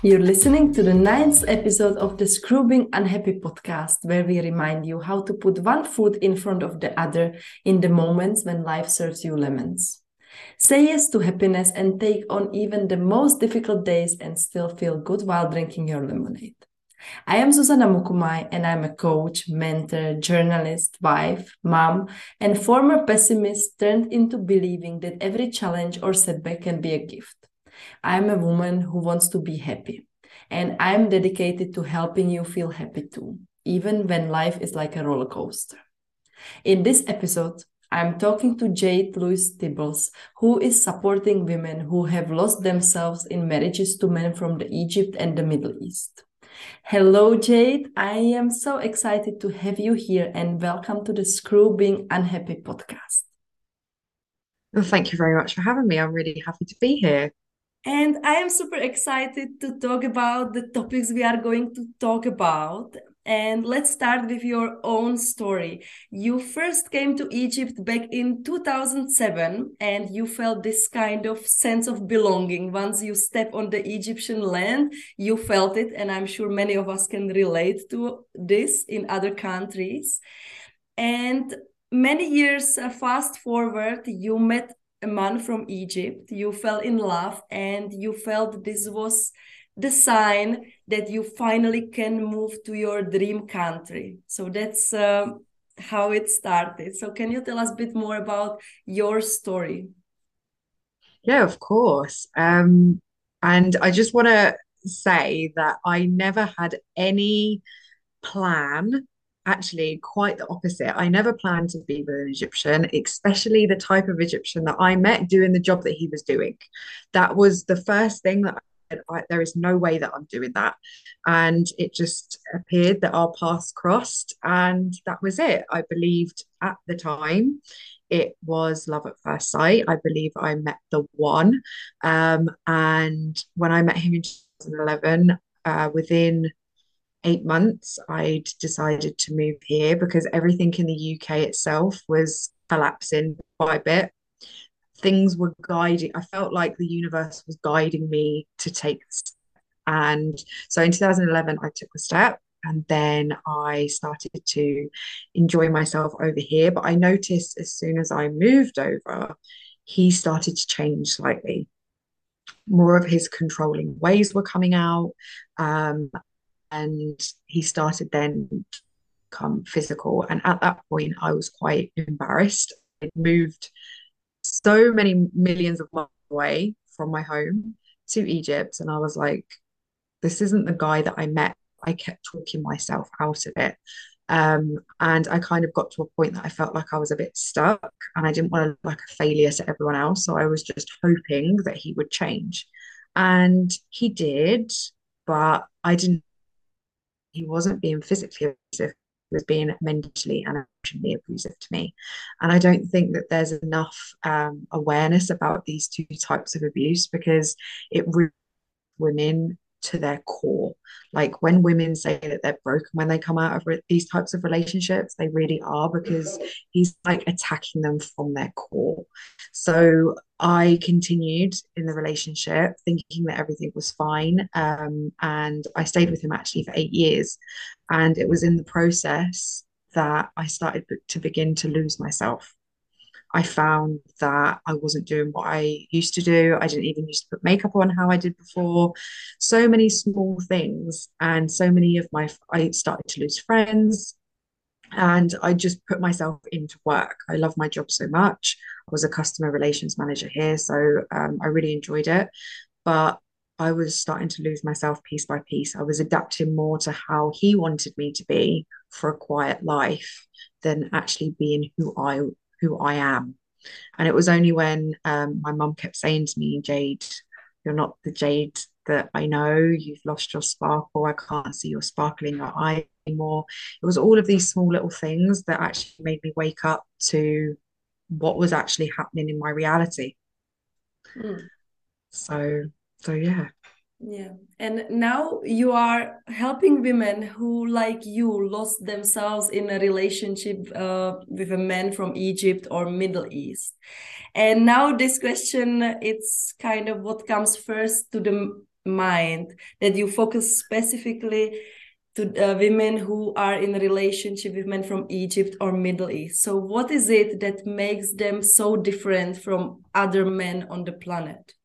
You're listening to the ninth episode of the Screw Being Unhappy podcast, where we remind you how to put one foot in front of the other in the moments when life serves you lemons. Say yes to happiness and take on even the most difficult days and still feel good while drinking your lemonade. I am Susanna Mukumai and I'm a coach, mentor, journalist, wife, mom, and former pessimist turned into believing that every challenge or setback can be a gift. I'm a woman who wants to be happy, and I'm dedicated to helping you feel happy too, even when life is like a roller coaster. In this episode, I'm talking to Jade Louise Tibbles, who is supporting women who have lost themselves in marriages to men from the Egypt and the Middle East. Hello, Jade. I am so excited to have you here and welcome to the Screw Being Unhappy podcast. Well, thank you very much for having me. I'm really happy to be here. And I am super excited to talk about the topics we are going to talk about. And let's start with your own story. You first came to Egypt back in 2007 and you felt this kind of sense of belonging. Once you step on the Egyptian land, you felt it. And I'm sure many of us can relate to this in other countries. And many years fast forward, you met a man from Egypt, you fell in love, and you felt this was the sign that you finally can move to your dream country. So that's uh, how it started. So can you tell us a bit more about your story? Yeah, of course. Um, and I just want to say that I never had any plan. Actually, quite the opposite. I never planned to be with an Egyptian, especially the type of Egyptian that I met doing the job that he was doing. That was the first thing that I, said, there is no way that I'm doing that. And it just appeared that our paths crossed, and that was it. I believed at the time it was love at first sight. I believe I met the one. Um, and when I met him in 2011, uh, within eight months, I'd decided to move here because everything in the UK itself was collapsing quite a bit. Things were guiding i felt like the universe was guiding me to take and so in 2011 i took the step and then i started to enjoy myself over here. But i noticed as soon as i moved over he started to change slightly. More of his controlling ways were coming out. Um, and he started then to become physical and at that point i was quite embarrassed i moved so many millions of miles away from my home to Egypt. And I was like, this isn't the guy that I met. I kept talking myself out of it. Um, and I kind of got to a point that I felt like I was a bit stuck and I didn't want to look like a failure to everyone else. So I was just hoping that he would change. And he did, but I didn't, he wasn't being physically abusive he was being mentally and emotionally abusive to me. And I don't think that there's enough um, awareness about these two types of abuse because it really women to their core. Like when women say that they're broken when they come out of re- these types of relationships, they really are because he's like attacking them from their core. So I continued in the relationship thinking that everything was fine. Um, and I stayed with him actually for eight years. And it was in the process that I started to begin to lose myself. I found that I wasn't doing what I used to do. I didn't even used to put makeup on how I did before. So many small things. And so many of my, I started to lose friends. And I just put myself into work. I love my job so much. I was a customer relations manager here. So um, I really enjoyed it. But I was starting to lose myself piece by piece. I was adapting more to how he wanted me to be for a quiet life than actually being who I who I am. And it was only when um, my mum kept saying to me, Jade, you're not the Jade that I know. You've lost your sparkle. I can't see your sparkle in your eye anymore. It was all of these small little things that actually made me wake up to what was actually happening in my reality. Mm. So, so yeah. Yeah. And now you are helping women who, like you, lost themselves in a relationship uh, with a man from Egypt or Middle East. And now this question, it's kind of what comes first to the mind that you focus specifically to uh, women who are in a relationship with men from Egypt or Middle East. So, what is it that makes them so different from other men on the planet?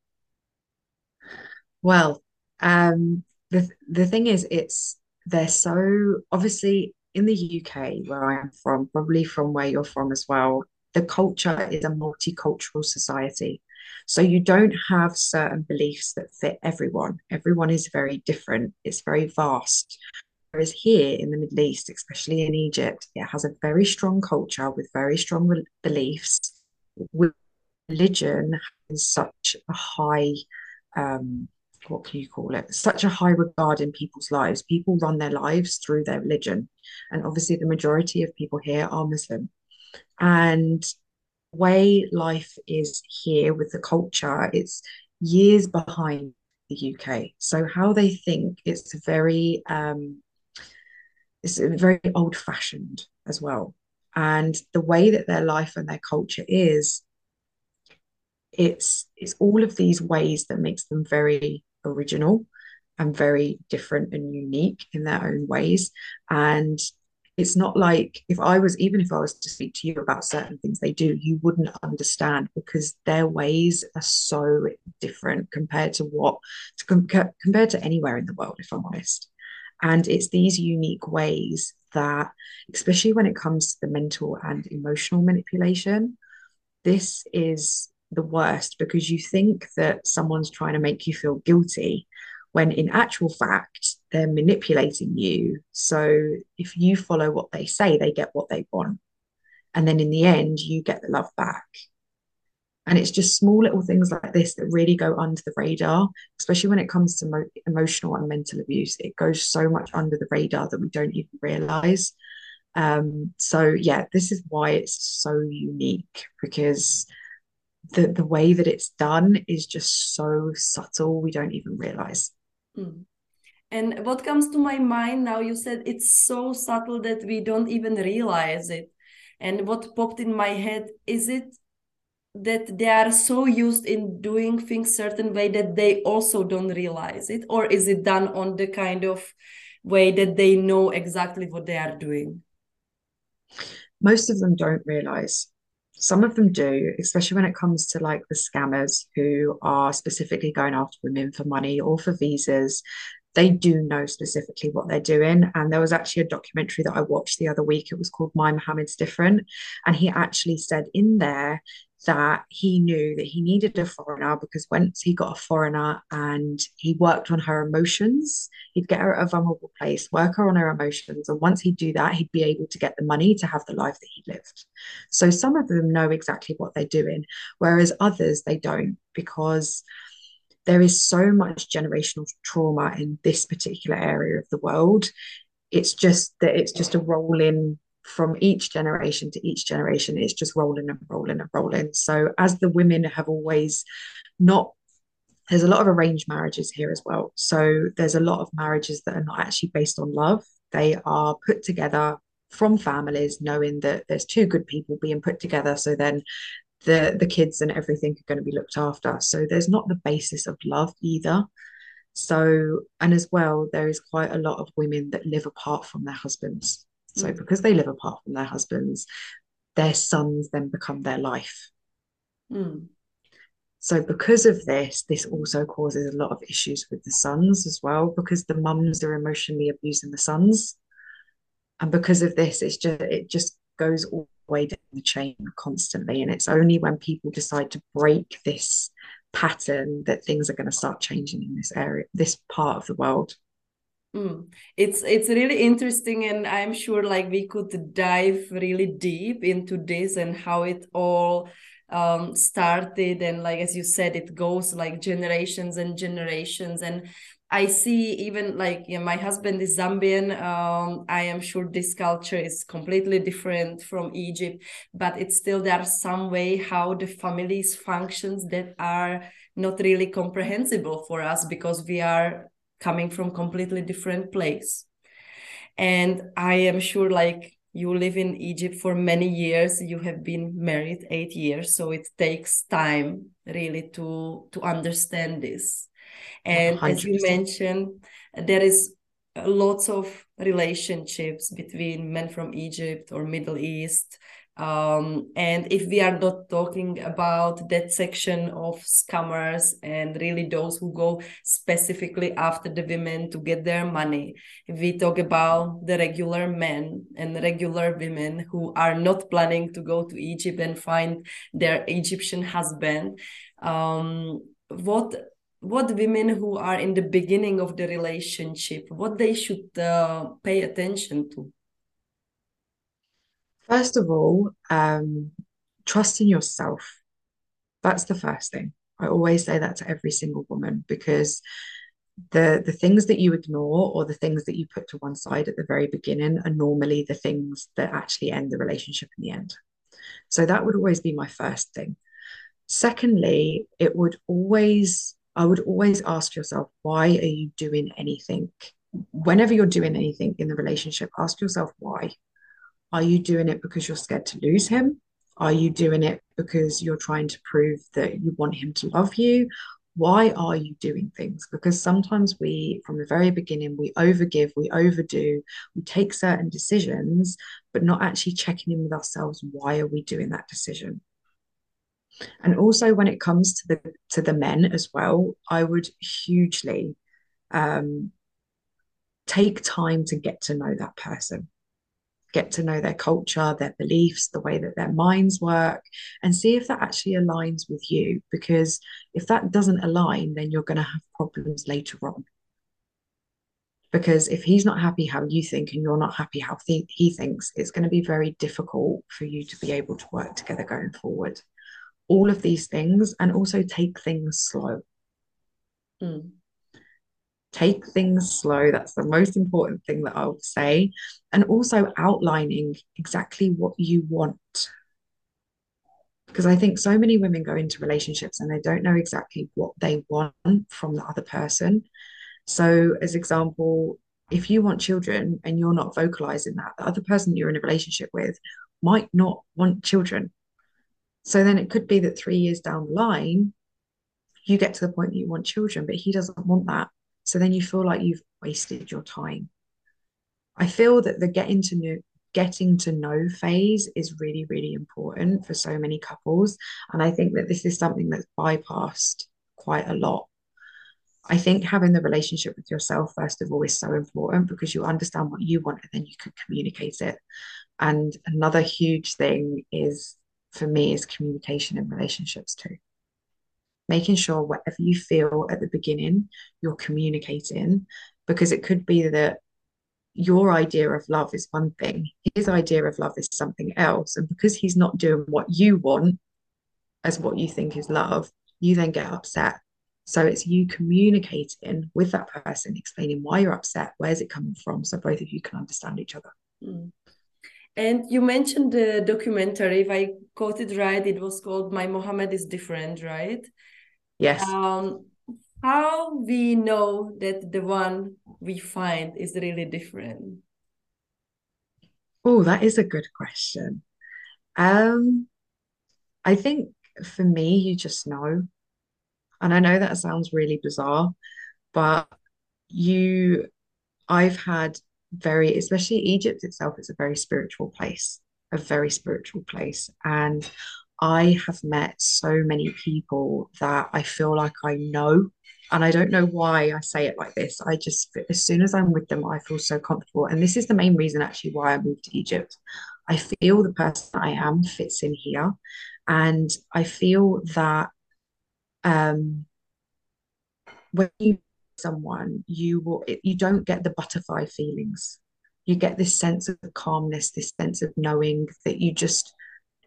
Well, um, the the thing is, it's they're so obviously in the UK where I am from, probably from where you're from as well. The culture is a multicultural society. So you don't have certain beliefs that fit everyone. Everyone is very different. It's very vast. Whereas here in the Middle East, especially in Egypt, it has a very strong culture with very strong beliefs. With religion has such a high, um, what can you call it? Such a high regard in people's lives. People run their lives through their religion, and obviously the majority of people here are Muslim. And way life is here with the culture, it's years behind the UK. So how they think, it's very um, it's very old fashioned as well. And the way that their life and their culture is, it's it's all of these ways that makes them very original and very different and unique in their own ways. And it's not like if I was, even if I was to speak to you about certain things they do, you wouldn't understand because their ways are so different compared to what, to com- compared to anywhere in the world, if I'm honest. And it's these unique ways that, especially when it comes to the mental and emotional manipulation, this is the worst because you think that someone's trying to make you feel guilty when in actual fact they're manipulating you so if you follow what they say they get what they want and then in the end you get the love back and it's just small little things like this that really go under the radar, especially when it comes to mo- emotional and mental abuse. It goes so much under the radar that we don't even realize. Um, so yeah, this is why it's so unique because the the way that it's done is just so subtle we don't even realize. Mm. And what comes to my mind now, you said it's so subtle that we don't even realize it. And what popped in my head is it that they are so used in doing things certain way that they also don't realize it or is it done on the kind of way that they know exactly what they are doing most of them don't realize some of them do especially when it comes to like the scammers who are specifically going after women for money or for visas they do know specifically what they're doing. And there was actually a documentary that I watched the other week. It was called My Mohammed's Different. And he actually said in there that he knew that he needed a foreigner because once he got a foreigner and he worked on her emotions, he'd get her at a vulnerable place, work her on her emotions. And once he'd do that, he'd be able to get the money to have the life that he lived. So some of them know exactly what they're doing, whereas others, they don't because there is so much generational trauma in this particular area of the world. It's just that it's just a rolling from each generation to each generation. It's just rolling and rolling and rolling. So as the women have always not there's a lot of arranged marriages here as well. So there's a lot of marriages that are not actually based on love. They are put together from families knowing that there's two good people being put together. So then the the kids and everything are going to be looked after so there's not the basis of love either so and as well there is quite a lot of women that live apart from their husbands so mm. because they live apart from their husbands their sons then become their life mm. so because of this this also causes a lot of issues with the sons as well because the mums are emotionally abusing the sons and because of this it's just it just goes all the way down the chain constantly. And it's only when people decide to break this pattern that things are going to start changing in this area, this part of the world. Mm. It's it's really interesting, and I'm sure like we could dive really deep into this and how it all um, started, and like as you said, it goes like generations and generations, and I see even like yeah, my husband is Zambian. Um, I am sure this culture is completely different from Egypt, but it's still there some way how the families functions that are not really comprehensible for us because we are coming from completely different place. And I am sure like you live in Egypt for many years. You have been married eight years, so it takes time really to to understand this And 100%. as you mentioned, there is lots of relationships between men from Egypt or Middle East um, and if we are not talking about that section of scammers and really those who go specifically after the women to get their money, if we talk about the regular men and regular women who are not planning to go to Egypt and find their Egyptian husband, um, what what women who are in the beginning of the relationship what they should uh, pay attention to First of all, um, trust in yourself. That's the first thing. I always say that to every single woman because the the things that you ignore or the things that you put to one side at the very beginning are normally the things that actually end the relationship in the end. So that would always be my first thing. Secondly, it would always I would always ask yourself, why are you doing anything? Whenever you're doing anything in the relationship, ask yourself why. Are you doing it because you're scared to lose him? Are you doing it because you're trying to prove that you want him to love you? Why are you doing things? Because sometimes we, from the very beginning, we overgive, we overdo, we take certain decisions, but not actually checking in with ourselves. Why are we doing that decision? And also, when it comes to the to the men as well, I would hugely um, take time to get to know that person get to know their culture, their beliefs, the way that their minds work, and see if that actually aligns with you. Because if that doesn't align, then you're going to have problems later on. Because if he's not happy how you think and you're not happy how th- he thinks, it's going to be very difficult for you to be able to work together going forward. All of these things, and also take things slow. Mm take things slow. That's the most important thing that I will say. And also outlining exactly what you want. Because I think so many women go into relationships and they don't know exactly what they want from the other person. So, as example, if you want children and you're not vocalizing that, the other person you're in a relationship with might not want children. So then it could be that three years down the line, you get to the point that you want children, but he doesn't want that. So then you feel like you've wasted your time. I feel that the getting to know getting to know phase is really, really important for so many couples. And I think that this is something that's bypassed quite a lot. I think having the relationship with yourself, first of all, is so important because you understand what you want and then you can communicate it. And another huge thing is for me is communication in relationships too making sure whatever you feel at the beginning, you're communicating, because it could be that your idea of love is one thing, his idea of love is something else. And because he's not doing what you want as what you think is love, you then get upset. So it's you communicating with that person, explaining why you're upset, where's it coming from, so both of you can understand each other. Mm. And you mentioned the documentary. If I quoted right, it was called "My Mohammed is Different," right? Yes. Um, how we know that the one we find is really different? Oh, that is a good question. Um, I think for me, you just know. And I know that sounds really bizarre, but you, I've had very, especially Egypt itself, it's a very spiritual place, a very spiritual place. And I have met so many people that I feel like I know. And I don't know why I say it like this. I just, as soon as I'm with them, I feel so comfortable. And this is the main reason actually why I moved to Egypt. I feel the person I am fits in here. And I feel that um, when you meet someone, you will, you don't get the butterfly feelings. You get this sense of calmness, this sense of knowing that you just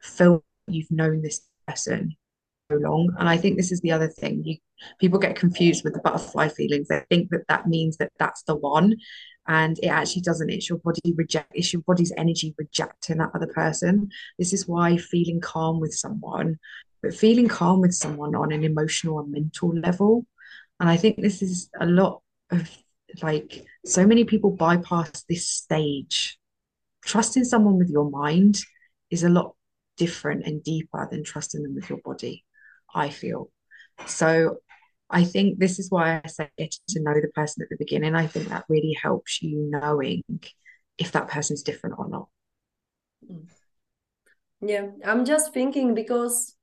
feel you've known this person so long. And I think this is the other thing. You people get confused with the butterfly feelings. They think that that means that that's the one, and it actually doesn't. It's your body reject. It's your body's energy rejecting that other person. This is why feeling calm with someone, but feeling calm with someone on an emotional and mental level. And I think this is a lot of like so many people bypass this stage. Trusting someone with your mind is a lot different and deeper than trusting them with your body, I feel. So I think this is why I say getting to know the person at the beginning. I think that really helps you knowing if that person's different or not. Mm. Yeah, I'm just thinking because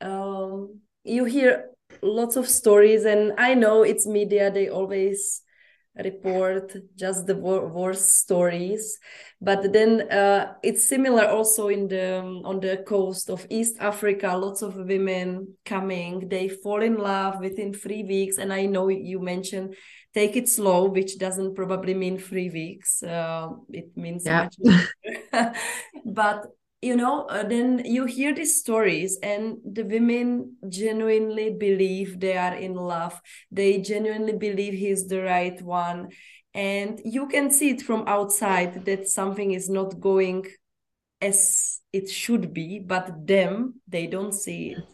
um, you hear lots of stories, and I know it's media, they always report just the worst stories. But then uh, it's similar also in the um, on the coast of east africa. Lots of women coming. They fall in love within three weeks. And i know you mentioned take it slow which doesn't probably mean three weeks. Uh, it means yeah. much but you know uh, then you hear these stories and the women genuinely believe they are in love. They genuinely believe he's the right one. And you can see it from outside that something is not going as it should be but them they don't see it.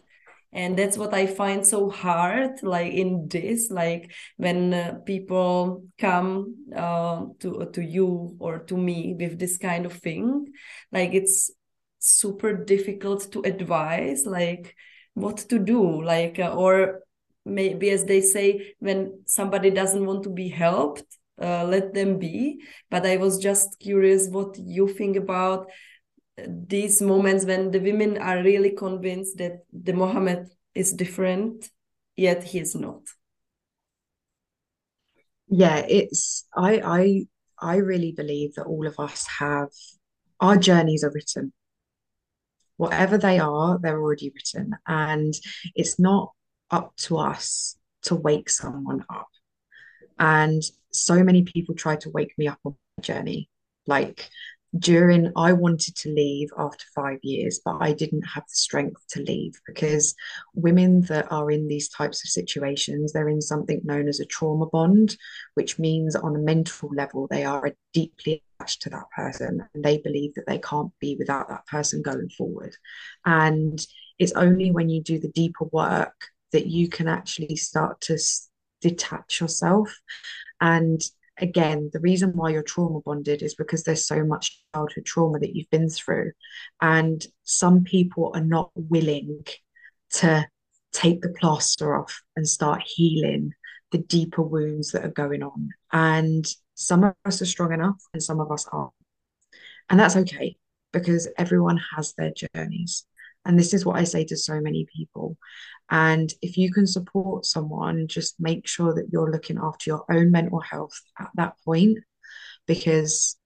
And that's what i find so hard like in this like when uh, people come uh, to to you or to me with this kind of thing like it's super difficult to advise like what to do like uh, or maybe as they say when somebody doesn't want to be helped uh, let them be. But i was just curious what you think about these moments when the women are really convinced that the mohammed is different yet he is not. Yeah it's i i i really believe that all of us have our journeys are written whatever they are, they're already written. And it's not up to us to wake someone up. And so many people try to wake me up on my journey. Like during I wanted to leave after five years, but I didn't have the strength to leave because women that are in these types of situations, they're in something known as a trauma bond, which means on a mental level, they are deeply attached to that person and they believe that they can't be without that person going forward. And it's only when you do the deeper work that you can actually start to detach yourself and again, the reason why you're trauma bonded is because there's so much childhood trauma that you've been through. And some people are not willing to take the plaster off and start healing the deeper wounds that are going on. And some of us are strong enough and some of us aren't. And that's okay because everyone has their journeys. And this is what I say to so many people. And if you can support someone, just make sure that you're looking after your own mental health at that point, because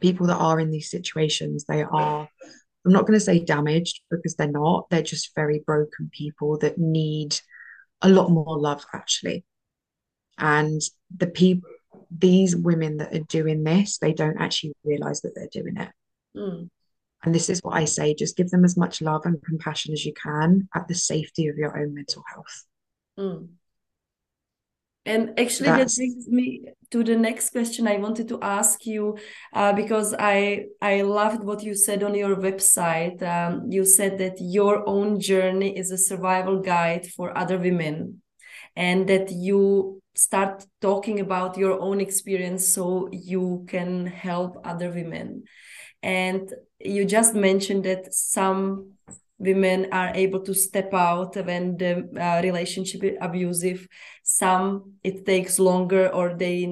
people that are in these situations, they are, I'm not going to say damaged because they're not, they're just very broken people that need a lot more love, actually. And the people, these women that are doing this, they don't actually realize that they're doing it. Mm. And this is what I say just give them as much love and compassion as you can at the safety of your own mental health. Mm. And actually, That's... that brings me to the next question I wanted to ask you uh, because I I loved what you said on your website. Um, you said that your own journey is a survival guide for other women, and that you start talking about your own experience so you can help other women. And you just mentioned that some women are able to step out when the uh, relationship is abusive. Some it takes longer or they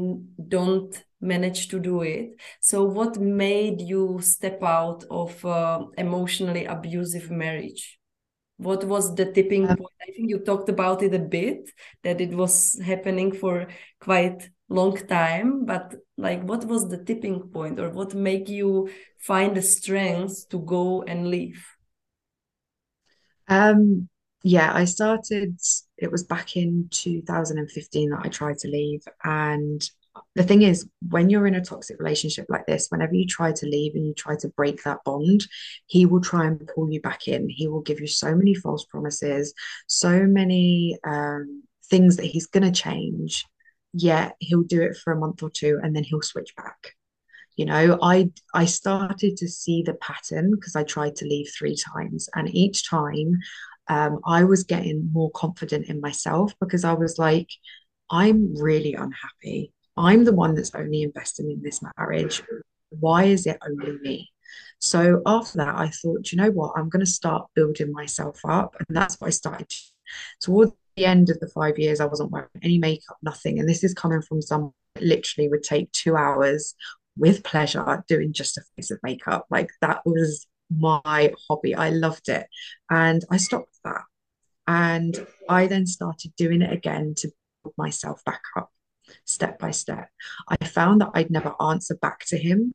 don't manage to do it. So what made you step out of uh, emotionally abusive marriage what was the tipping uh, point? I think you talked about it a bit that it was happening for quite long time but like what was the tipping point or what make you find the strength to go and leave? Um yeah i started it was back in 2015 that i tried to leave and the thing is when you're in a toxic relationship like this whenever you try to leave and you try to break that bond he will try and pull you back in. He will give you so many false promises so many um, things that he's going to change yet he'll do it for a month or two and then he'll switch back. You know i i started to see the pattern because i tried to leave three times and each time um, i was getting more confident in myself because i was like i'm really unhappy i'm the one that's only investing in this marriage why is it only me so after that i thought you know what i'm going to start building myself up and that's what i started towards the end of the five years, I wasn't wearing any makeup, nothing. And this is coming from someone that literally would take two hours with pleasure doing just a face of makeup. Like that was my hobby. I loved it. And I stopped that. And I then started doing it again to build myself back up step by step. I found that I'd never answer back to him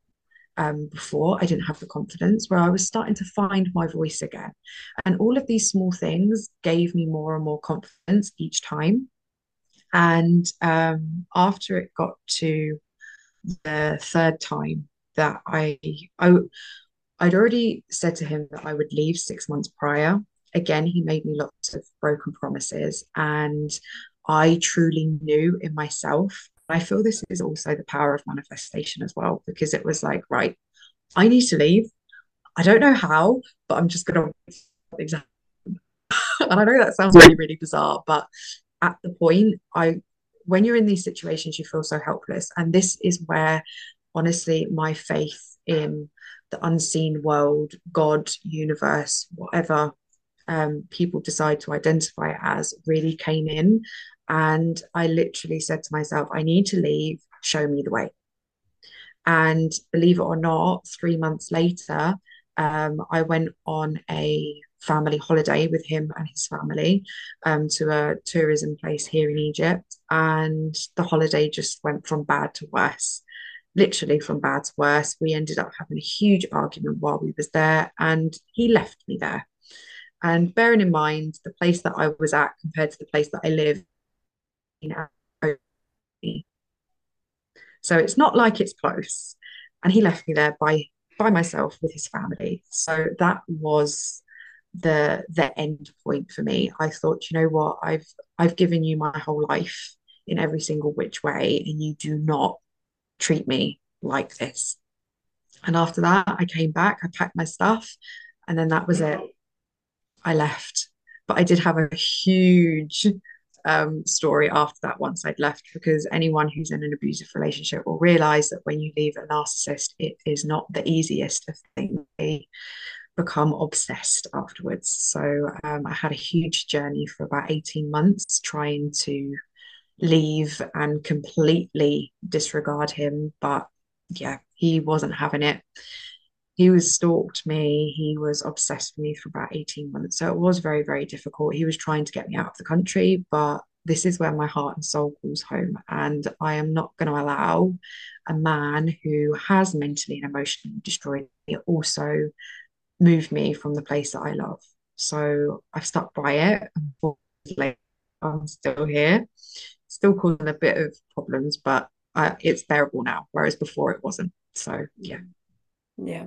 um, before. I didn't have the confidence where I was starting to find my voice again. And all of these small things gave me more and more confidence each time. And um, after it got to the third time that I, I, I'd already said to him that I would leave six months prior. Again, he made me lots of broken promises, and I truly knew in myself. I feel this is also the power of manifestation as well, because it was like, right, I need to leave. I don't know how, but I'm just going to and I know that sounds really, really bizarre, but at the point, I, when you're in these situations, you feel so helpless. And this is where, honestly, my faith in the unseen world, God, universe, whatever um, people decide to identify as, really came in. And I literally said to myself, I need to leave, show me the way. And believe it or not, three months later, um, I went on a family holiday with him and his family um, to a tourism place here in Egypt. And the holiday just went from bad to worse, literally from bad to worse. We ended up having a huge argument while we was there, and he left me there. And bearing in mind the place that I was at compared to the place that I live, in. so it's not like it's close. And he left me there by by myself with his family. So that was the the end point for me. I thought, you know what, I've I've given you my whole life in every single which way, and you do not treat me like this. And after that, I came back, I packed my stuff, and then that was it. I left. But I did have a huge um, story after that once I'd left because anyone who's in an abusive relationship will realize that when you leave a narcissist, it is not the easiest of things. They become obsessed afterwards. So um, I had a huge journey for about 18 months trying to leave and completely disregard him. But yeah, he wasn't having it he was stalked me he was obsessed with me for about 18 months. So it was very very difficult. He was trying to get me out of the country but this is where my heart and soul calls home and i am not going to allow a man who has mentally and emotionally destroyed me also move me from the place that i love. So i've stuck by it i'm still here. Still causing a bit of problems but uh, it's bearable now whereas before it wasn't. So yeah. Yeah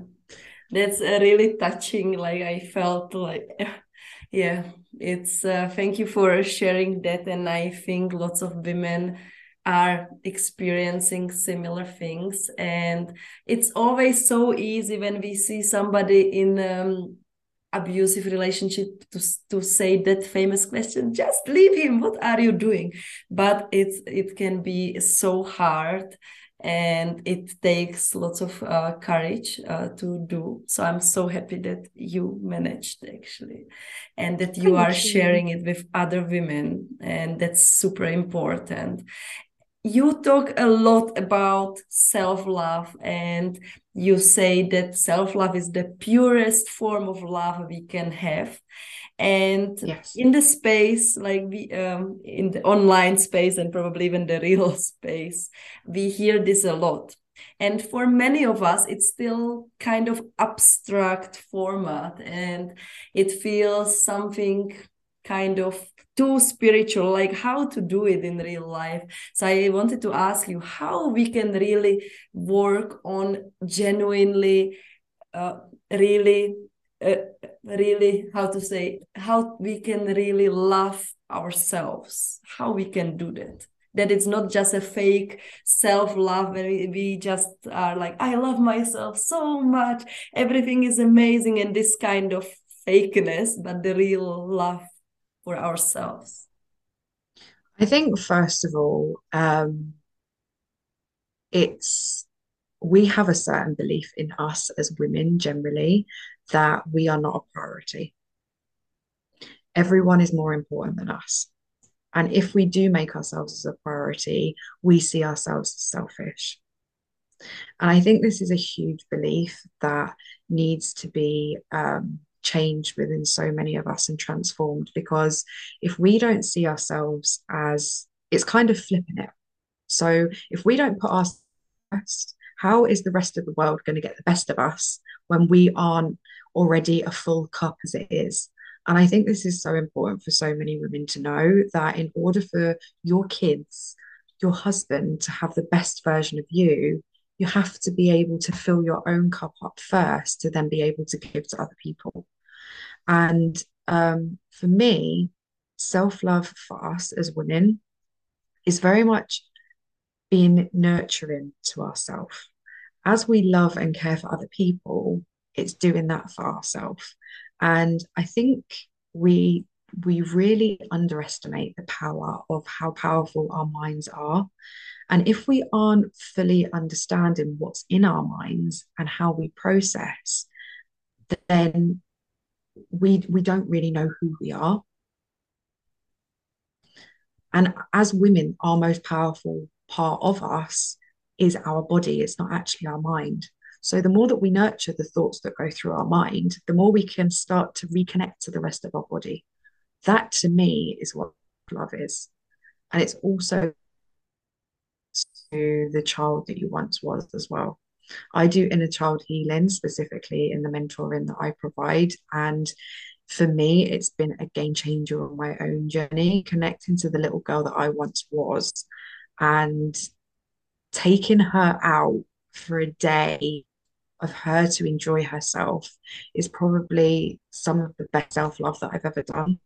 that's uh, really touching like i felt like yeah it's uh, thank you for sharing that and i think lots of women are experiencing similar things and it's always so easy when we see somebody in um, abusive relationship to, to say that famous question just leave him what are you doing? But it's it can be so hard and it takes lots of uh, courage uh, to do. So i'm so happy that you managed actually and that you Thank are you. sharing it with other women and that's super important. You talk a lot about self love and you say that self love is the purest form of love we can have and yes. in the space like we um, in the online space and probably even the real space we hear this a lot and for many of us it's still kind of abstract format and it feels something kind of too spiritual like how to do it in real life so i wanted to ask you how we can really work on genuinely uh, really uh, really how to say how we can really love ourselves how we can do that that it's not just a fake self love where we just are like i love myself so much everything is amazing and this kind of fakeness but the real love for ourselves? I think, first of all, um, it's we have a certain belief in us as women generally that we are not a priority. Everyone is more important than us. And if we do make ourselves as a priority, we see ourselves as selfish. And I think this is a huge belief that needs to be um, changed within so many of us and transformed because if we don't see ourselves as it's kind of flipping it. So if we don't put ourselves first, how is the rest of the world going to get the best of us when we aren't already a full cup as it is? And I think this is so important for so many women to know that in order for your kids, your husband to have the best version of you, you have to be able to fill your own cup up first to then be able to give to other people. And um, for me, self love for us as women is very much being nurturing to ourselves. As we love and care for other people, it's doing that for ourselves. And I think we we really underestimate the power of how powerful our minds are. And if we aren't fully understanding what's in our minds and how we process, then we we don't really know who we are. And as women, our most powerful part of us is our body, it's not actually our mind. So the more that we nurture the thoughts that go through our mind, the more we can start to reconnect to the rest of our body. That to me is what love is. And it's also to the child that you once was as well. I do inner child healing specifically in the mentoring that I provide. And for me, it's been a game changer on my own journey, connecting to the little girl that I once was and taking her out for a day of her to enjoy herself is probably some of the best self love that I've ever done.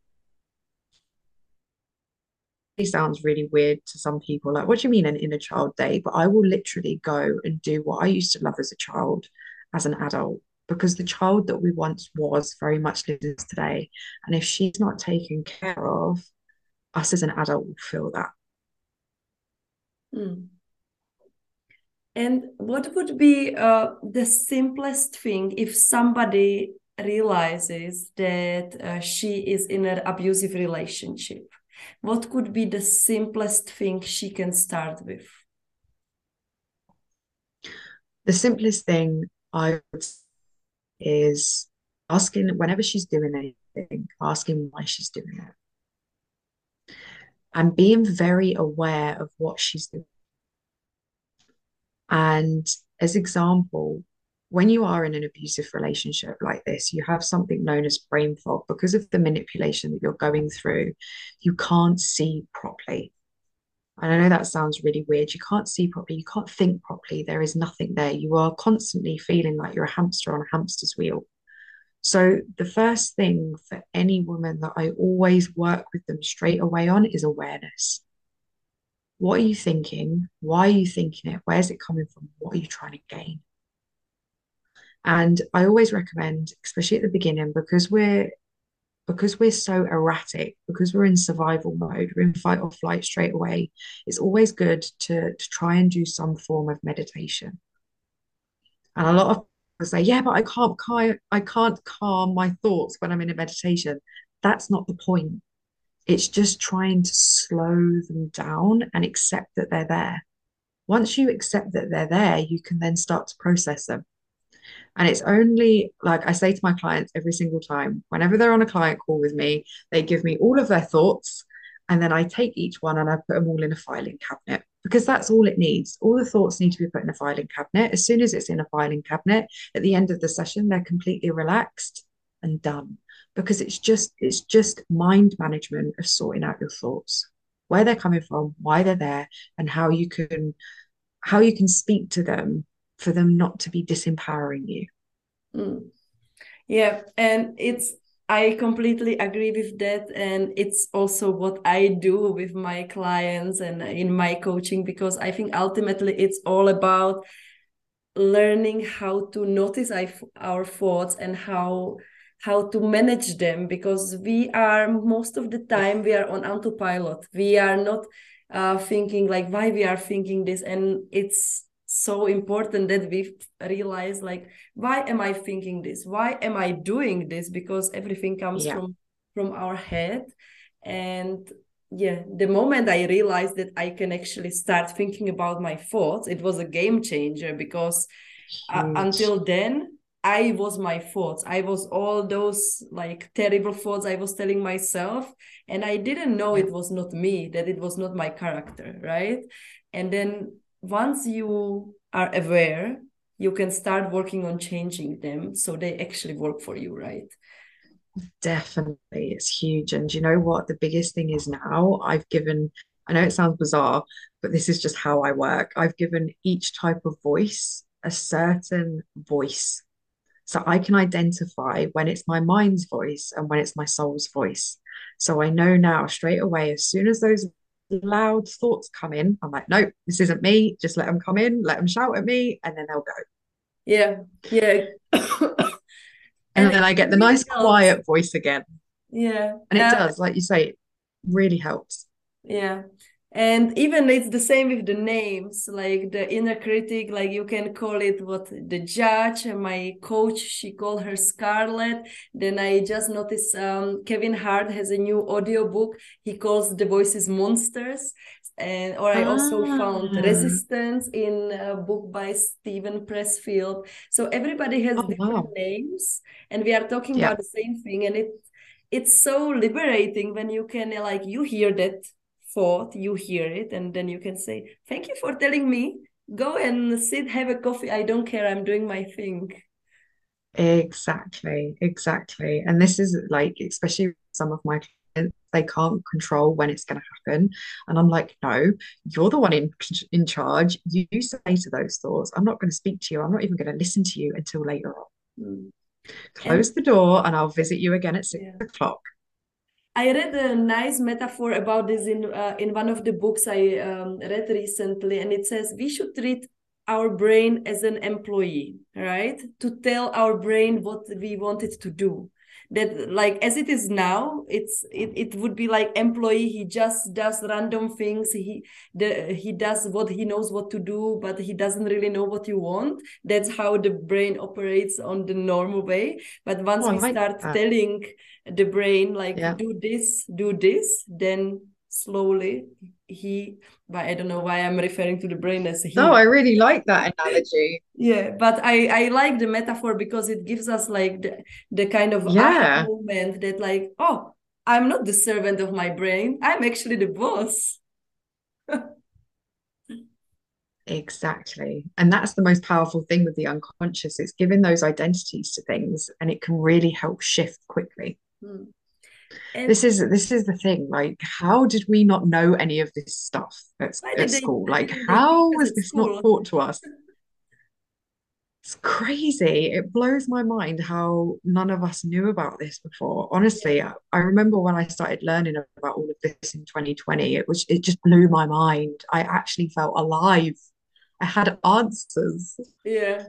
It sounds really weird to some people like, what do you mean an inner child day? But I will literally go and do what I used to love as a child as an adult because the child that we once was very much lives today. And if she's not taken care of, us as an adult will feel that. Mm. And what would be uh, the simplest thing if somebody realizes that uh, she is in an abusive relationship? What could be the simplest thing she can start with? The simplest thing I would is asking whenever she's doing anything, asking why she's doing it. And being very aware of what she's doing and as example, when you are in an abusive relationship like this, you have something known as brain fog because of the manipulation that you're going through. You can't see properly. And I know that sounds really weird. You can't see properly. You can't think properly. There is nothing there. You are constantly feeling like you're a hamster on a hamster's wheel. So, the first thing for any woman that I always work with them straight away on is awareness. What are you thinking? Why are you thinking it? Where's it coming from? What are you trying to gain? And I always recommend, especially at the beginning, because we're because we're so erratic, because we're in survival mode, we're in fight or flight straight away, it's always good to, to try and do some form of meditation. And a lot of people say, yeah, but I can't, I can't calm my thoughts when I'm in a meditation. That's not the point. It's just trying to slow them down and accept that they're there. Once you accept that they're there, you can then start to process them. And it's only like I say to my clients every single time, whenever they're on a client call with me, they give me all of their thoughts. And then I take each one and I put them all in a filing cabinet because that's all it needs. All the thoughts need to be put in a filing cabinet. As soon as it's in a filing cabinet, at the end of the session, they're completely relaxed and done because it's just it's just mind management of sorting out your thoughts where they're coming from why they're there and how you can how you can speak to them for them not to be disempowering you mm. yeah and it's I completely agree with that. And it's also what I do with my clients and in my coaching, because I think ultimately it's all about learning how to notice our thoughts and how how to manage them because we are most of the time we are on autopilot. We are not uh, thinking like why we are thinking this? And it's so important that we realize like why am i thinking this? Why am i doing this? Because everything comes yeah. from from our head. And yeah the moment i realized that i can actually start thinking about my thoughts it was a game changer because uh, until then i was my thoughts i was all those like terrible thoughts i was telling myself and i didn't know it was not me that it was not my character right and then once you are aware you can start working on changing them so they actually work for you right Definitely, it's huge. And you know what? The biggest thing is now I've given, I know it sounds bizarre, but this is just how I work. I've given each type of voice a certain voice. So I can identify when it's my mind's voice and when it's my soul's voice. So I know now straight away, as soon as those loud thoughts come in, I'm like, nope, this isn't me. Just let them come in, let them shout at me, and then they'll go. Yeah. Yeah. and, and then I get the nice helps. quiet voice again. Yeah. And it uh, does, like you say, it really helps. Yeah. And even it's the same with the names, like the inner critic, like you can call it what the judge. And my coach, she called her scarlet Then I just noticed um, Kevin Hart has a new audio book. He calls the voices monsters and or I also ah. found Resistance in a book by Steven Pressfield. So everybody has oh, different wow. names, and we are talking yeah. about the same thing, and it it's so liberating when you can like you hear that thought, you hear it, and then you can say, "Thank you for telling me." Go and sit, have a coffee. I don't care. I'm doing my thing. Exactly, exactly. And this is like, especially some of my clients, they can't control when it's going to happen and i'm like no you're the one in in charge you, you say to those thoughts i'm not going to speak to you i'm not even going to listen to you until later on mm. close and, the door and i'll visit you again at six yeah. o'clock I read a nice metaphor about this in uh, in one of the books I um, read recently, and it says we should treat our brain as an employee, right? To tell our brain what we want it to do that like as it is now it's it, it would be like employee he just does random things he the he does what he knows what to do but he doesn't really know what you want that's how the brain operates on the normal way but once oh, we like start that. telling the brain like yeah. do this do this then slowly he but i don't know why i'm referring to the brain as he no i really like that analogy. Yeah but i i like the metaphor because it gives us like the, the kind of yeah. moment that like oh i'm not the servant of my brain i'm actually the boss. Exactly. And that's the most powerful thing with the unconscious. It's giving those identities to things and it can really help shift quickly. Hmm. And this is this is the thing. Like, how did we not know any of this stuff at, at school? like, how was this school? not taught to us? It's crazy. It blows my mind how none of us knew about this before. Honestly, I, I remember when I started learning about all of this in 2020, it was it just blew my mind. I actually felt alive. I had answers. Yeah.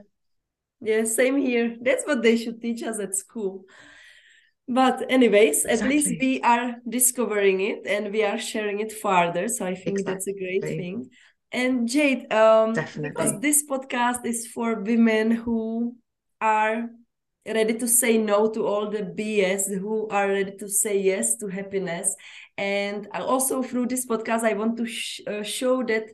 Yeah, same here. That's what they should teach us at school but anyways exactly. at least we are discovering it and we are sharing it further so i think exactly. that's a great thing and jade um Definitely. because this podcast is for women who are ready to say no to all the bs who are ready to say yes to happiness and also through this podcast i want to sh- uh, show that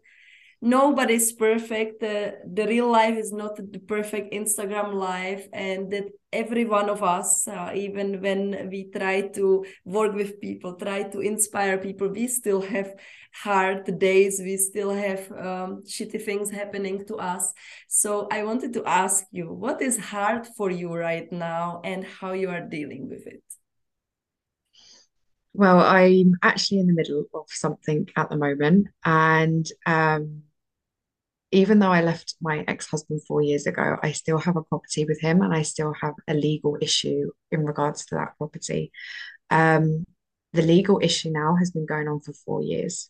nobody's perfect uh, the real life is not the perfect instagram life and that every one of us uh, even when we try to work with people try to inspire people we still have hard days we still have um, shitty things happening to us. So i wanted to ask you what is hard for you right now and how you are dealing with it? Well i'm actually in the middle of something at the moment and um even though I left my ex-husband four years ago, I still have a property with him and I still have a legal issue in regards to that property. Um, the legal issue now has been going on for four years.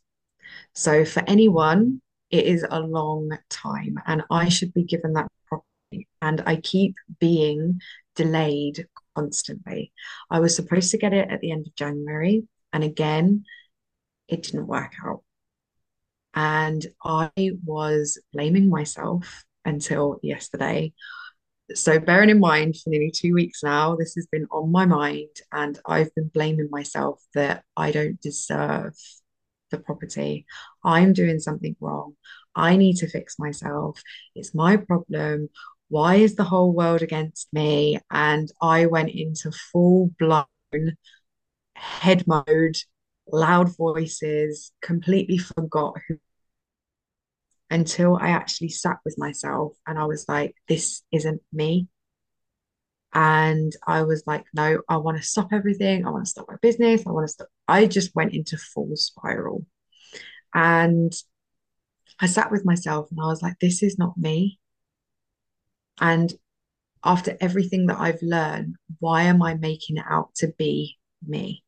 So for anyone, it is a long time and I should be given that property. And I keep being delayed constantly. I was supposed to get it at the end of January. And again, it didn't work out. And I was blaming myself until yesterday. So, bearing in mind, for nearly two weeks now, this has been on my mind, and I've been blaming myself that I don't deserve the property. I'm doing something wrong. I need to fix myself. It's my problem. Why is the whole world against me? And I went into full blown head mode, loud voices, completely forgot who until I actually sat with myself and I was like, this isn't me. And I was like, no, I want to stop everything. I want to stop my business. I want to stop. I just went into full spiral. And I sat with myself and I was like, this is not me. And after everything that I've learned, why am I making it out to be me?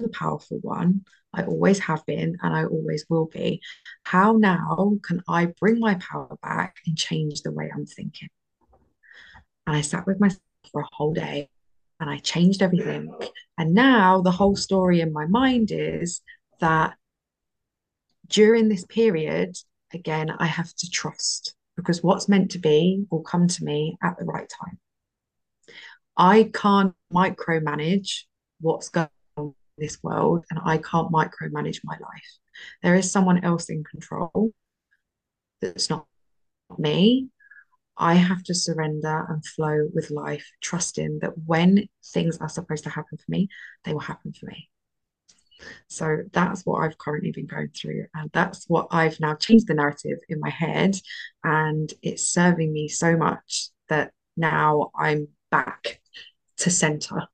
The powerful one. I always have been and I always will be. How now can I bring my power back and change the way I'm thinking? And I sat with myself for a whole day and I changed everything. And now the whole story in my mind is that during this period, again, I have to trust because what's meant to be will come to me at the right time. I can't micromanage what's going this world and I can't micromanage my life. There is someone else in control that's not me. I have to surrender and flow with life, trusting that when things are supposed to happen for me, they will happen for me. So that's what I've currently been going through. And that's what I've now changed the narrative in my head. And it's serving me so much that now I'm back to center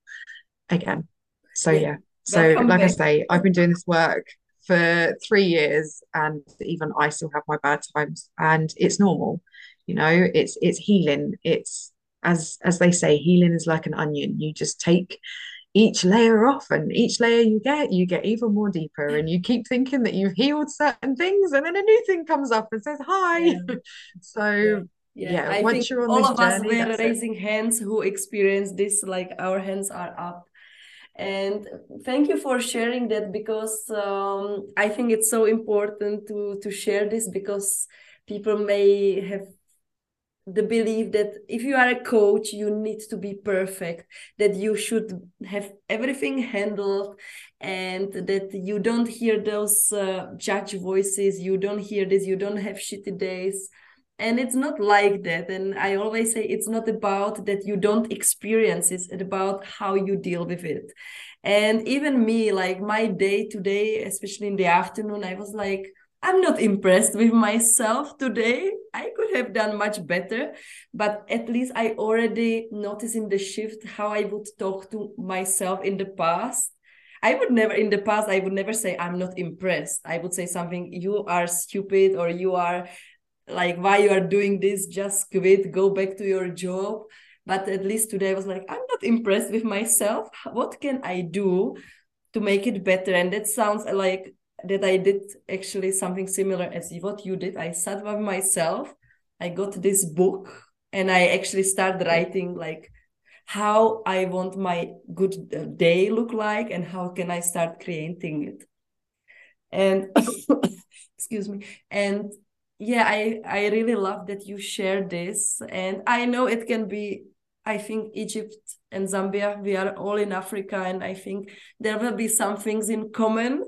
again. So, yeah. So, like I say, I've been doing this work for three years and even I still have my bad times and it's normal. You know, it's it's healing. It's as as they say, healing is like an onion. You just take each layer off and each layer you get you get even more deeper and you keep thinking that you've healed certain things and then a new thing comes up and says hi yeah. so yeah, yeah. yeah I once you're on all of journey, us were raising it. hands who experience this like our hands are up and thank you for sharing that because um, i think it's so important to to share this because people may have the belief that if you are a coach you need to be perfect that you should have everything handled and that you don't hear those uh, judge voices you don't hear this you don't have shitty days and it's not like that and i always say it's not about that you don't experience it's about how you deal with it and even me like my day today especially in the afternoon i was like I'm not impressed with myself today. I could have done much better, but at least I already noticed in the shift how I would talk to myself in the past. I would never, in the past, I would never say, I'm not impressed. I would say something, you are stupid, or you are like, why you are doing this? Just quit, go back to your job. But at least today I was like, I'm not impressed with myself. What can I do to make it better? And that sounds like that I did actually something similar as what you did. I sat by myself, I got this book, and I actually started writing like how I want my good day look like and how can I start creating it. And excuse me. And yeah, I I really love that you share this, and I know it can be. I think Egypt and Zambia, we are all in Africa, and I think there will be some things in common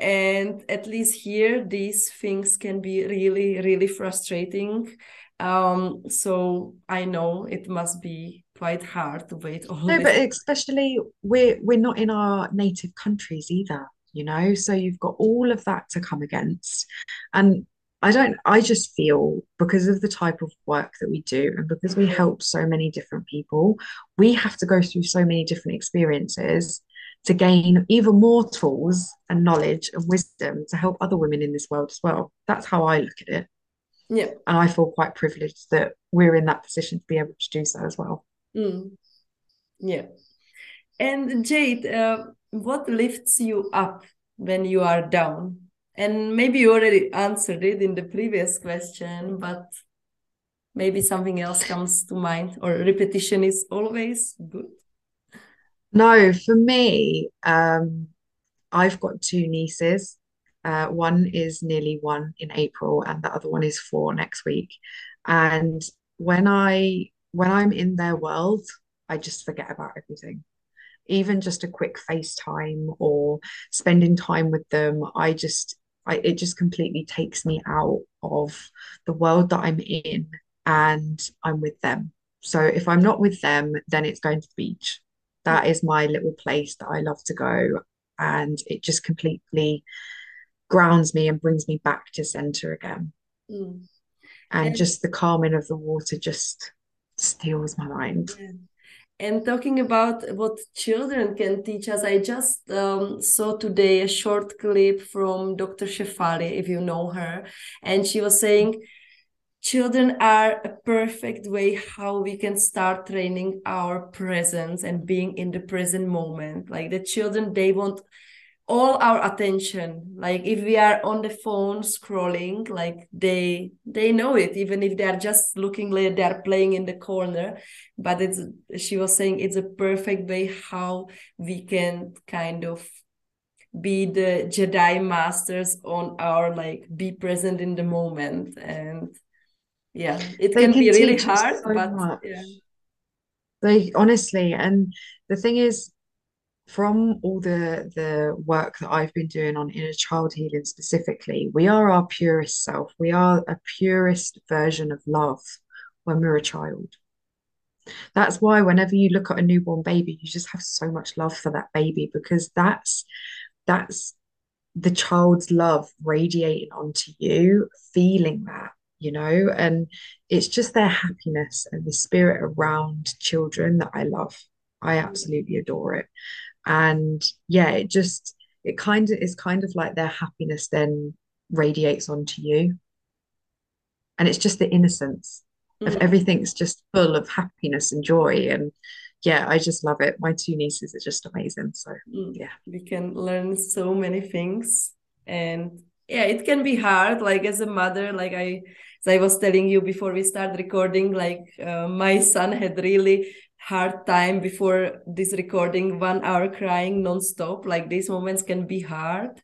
and at least here these things can be really really frustrating um so i know it must be quite hard to wait all no but especially we're we're not in our native countries either you know so you've got all of that to come against and i don't i just feel because of the type of work that we do and because we help so many different people we have to go through so many different experiences to gain even more tools and knowledge and wisdom to help other women in this world as well. That's how I look at it. Yeah. And I feel quite privileged that we're in that position to be able to do so as well. Mm. Yeah. And Jade, uh, what lifts you up when you are down? And maybe you already answered it in the previous question, but maybe something else comes to mind, or repetition is always good. No, for me, um, I've got two nieces. Uh, one is nearly one in April, and the other one is four next week. And when I when I'm in their world, I just forget about everything. even just a quick FaceTime or spending time with them, I just I, it just completely takes me out of the world that I'm in and I'm with them. So if I'm not with them, then it's going to the beach. That is my little place that I love to go. And it just completely grounds me and brings me back to center again. Mm. And, and, just the calming of the water just steals my mind. Yeah. And talking about what children can teach us, I just um, saw today a short clip from Dr. Shefali, if you know her, and she was saying children are a perfect way how we can start training our presence and being in the present moment. Like the children, they want all our attention. Like if we are on the phone scrolling like they they know it even if they are just looking like they are playing in the corner. But it's she was saying it's a perfect way how we can kind of be the jedi masters on our like be present in the moment. And yeah it can, can be really hard so but much. yeah they honestly and the thing is from all the the work that I've been doing on inner child healing specifically, we are our purest self. We are a purest version of love when we're a child. That's why whenever you look at a newborn baby, you just have so much love for that baby because that's that's the child's love radiating onto you, feeling that, you know, and it's just their happiness and the spirit around children that I love. I absolutely adore it and yeah it just it kind of is kind of like their happiness then radiates onto you. And it's just the innocence mm. of everything's just full of happiness and joy. And yeah i just love it. My two nieces are just amazing. So mm. yeah. We can learn so many things. And yeah it can be hard. Like as a mother like i as i was telling you before we start recording like uh, my son had really hard time before this recording one hour crying non-stop like these moments can be hard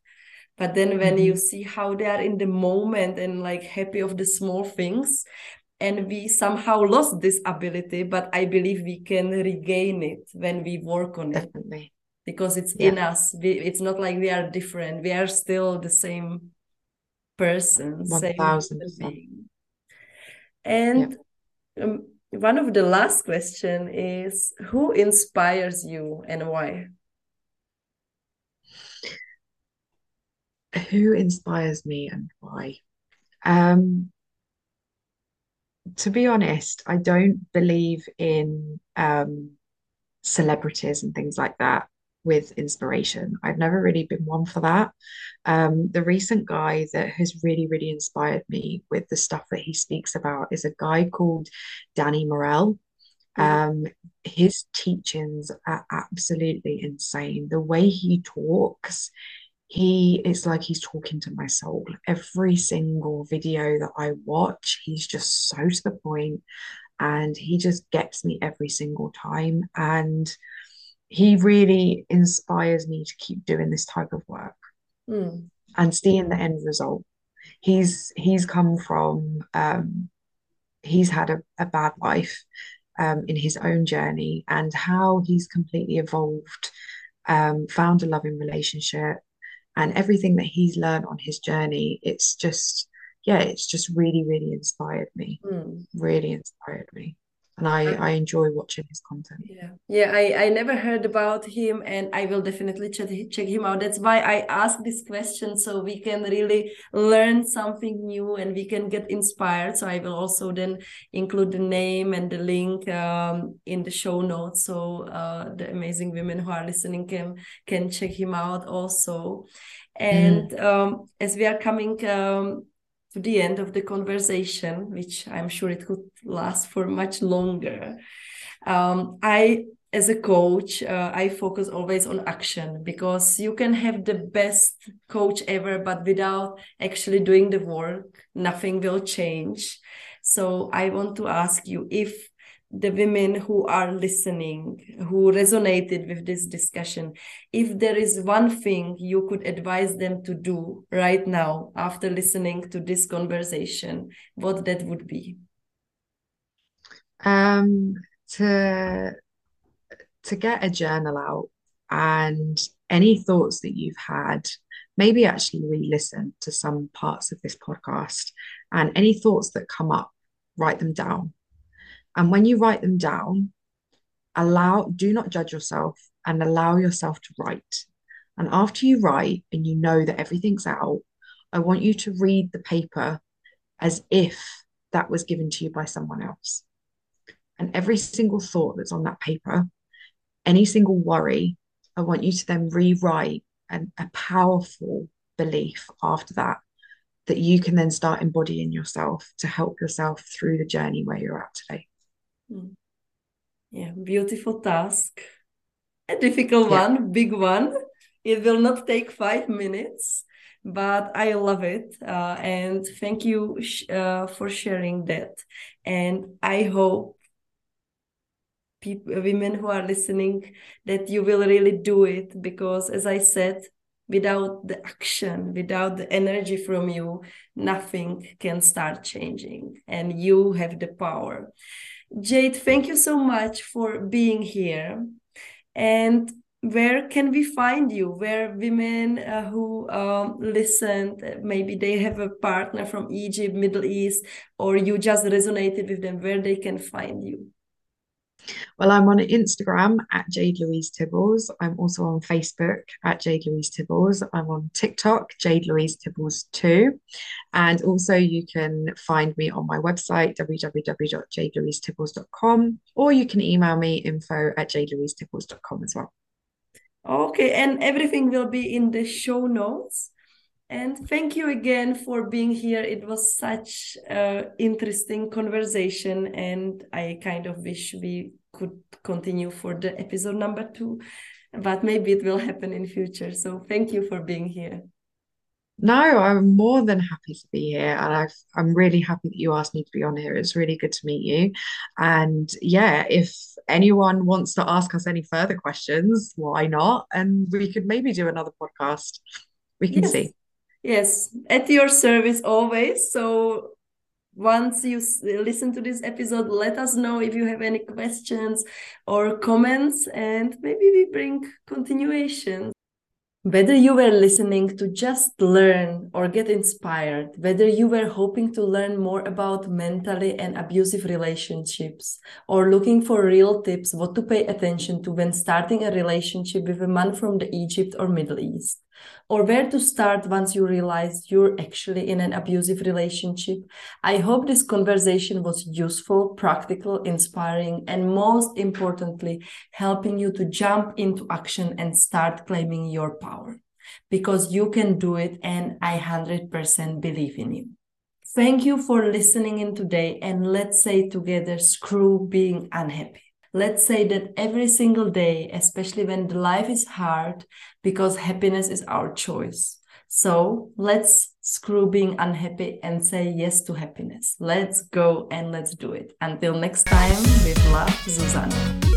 but then when mm-hmm. you see how they are in the moment and like happy of the small things and we somehow lost this ability but i believe we can regain it when we work on it Definitely. because it's yeah. in us we, it's not like we are different we are still the same person 1000 same and yeah. um, one of the last question is who inspires you and why? Who inspires me and why? Um to be honest i don't believe in um celebrities and things like that with inspiration. I've never really been one for that. Um, the recent guy that has really, really inspired me with the stuff that he speaks about is a guy called Danny Morel. Mm-hmm. Um, his teachings are absolutely insane. The way he talks, he it's like he's talking to my soul. Every single video that I watch, he's just so to the point and he just gets me every single time. And he really inspires me to keep doing this type of work mm. and seeing the end result. He's he's come from um, he's had a, a bad life um, in his own journey and how he's completely evolved, um, found a loving relationship, and everything that he's learned on his journey. It's just yeah, it's just really really inspired me. Mm. Really inspired me and I, I enjoy watching his content. Yeah, yeah. I, I never heard about him, and I will definitely check check him out. That's why I ask this question so we can really learn something new and we can get inspired. So I will also then include the name and the link um, in the show notes, so uh, the amazing women who are listening can can check him out also. And mm. um, as we are coming um, to the end of the conversation, which I'm sure it could last for much longer. Um, I, as a coach, uh, I focus always on action because you can have the best coach ever, but without actually doing the work, nothing will change. So I want to ask you if the women who are listening, who resonated with this discussion, if there is one thing you could advise them to do right now after listening to this conversation, what that would be? Um, to to get a journal out and any thoughts that you've had, maybe actually re listen to some parts of this podcast and any thoughts that come up, write them down. And when you write them down, allow, do not judge yourself and allow yourself to write. And after you write and you know that everything's out, I want you to read the paper as if that was given to you by someone else. And every single thought that's on that paper, any single worry, I want you to then rewrite an, a powerful belief after that that you can then start embodying yourself to help yourself through the journey where you're at today. Hmm. Yeah, beautiful task. A difficult yeah. one, big one. It will not take five minutes, but I love it. Uh, and thank you uh, for sharing that. And I hope people, women who are listening, that you will really do it because, as I said, without the action, without the energy from you, nothing can start changing. And you have the power. Jade, thank you so much for being here. And where can we find you? Where women uh, who um, listened, maybe they have a partner from Egypt, Middle East, or you just resonated with them, where they can find you? Well, I'm on Instagram at Jade Louise Tibbles. I'm also on Facebook at Jade Louise Tibbles. I'm on TikTok, Jade Louise Tibbles too. And also you can find me on my website, www.jadelouisetibbles.com, or you can email me info at jadelouisetibbles.com as well. Okay, and everything will be in the show notes. And thank you again for being here. It was such an interesting conversation, and I kind of wish we could continue for the episode number two, but maybe it will happen in future. So thank you for being here. No, I'm more than happy to be here. And i am really happy that you asked me to be on here. It's really good to meet you. And yeah, if anyone wants to ask us any further questions, why not? And we could maybe do another podcast. We can yes. see. Yes, at your service always. So once you listen to this episode, let us know if you have any questions or comments, and maybe we bring continuation. Whether you were listening to just learn or get inspired, whether you were hoping to learn more about mentally and abusive relationships, or looking for real tips what to pay attention to when starting a relationship with a man from the Egypt or Middle East, or where to start once you realize you're actually in an abusive relationship. I hope this conversation was useful, practical, inspiring, and most importantly, helping you to jump into action and start claiming your power. Because you can do it, and I 100% believe in you. Thank you for listening in today, and let's say together screw being unhappy let's say that every single day, especially when the life is hard, because happiness is our choice. So let's screw being unhappy and say yes to happiness. Let's go and let's do it. Until next time, with love, Susanna.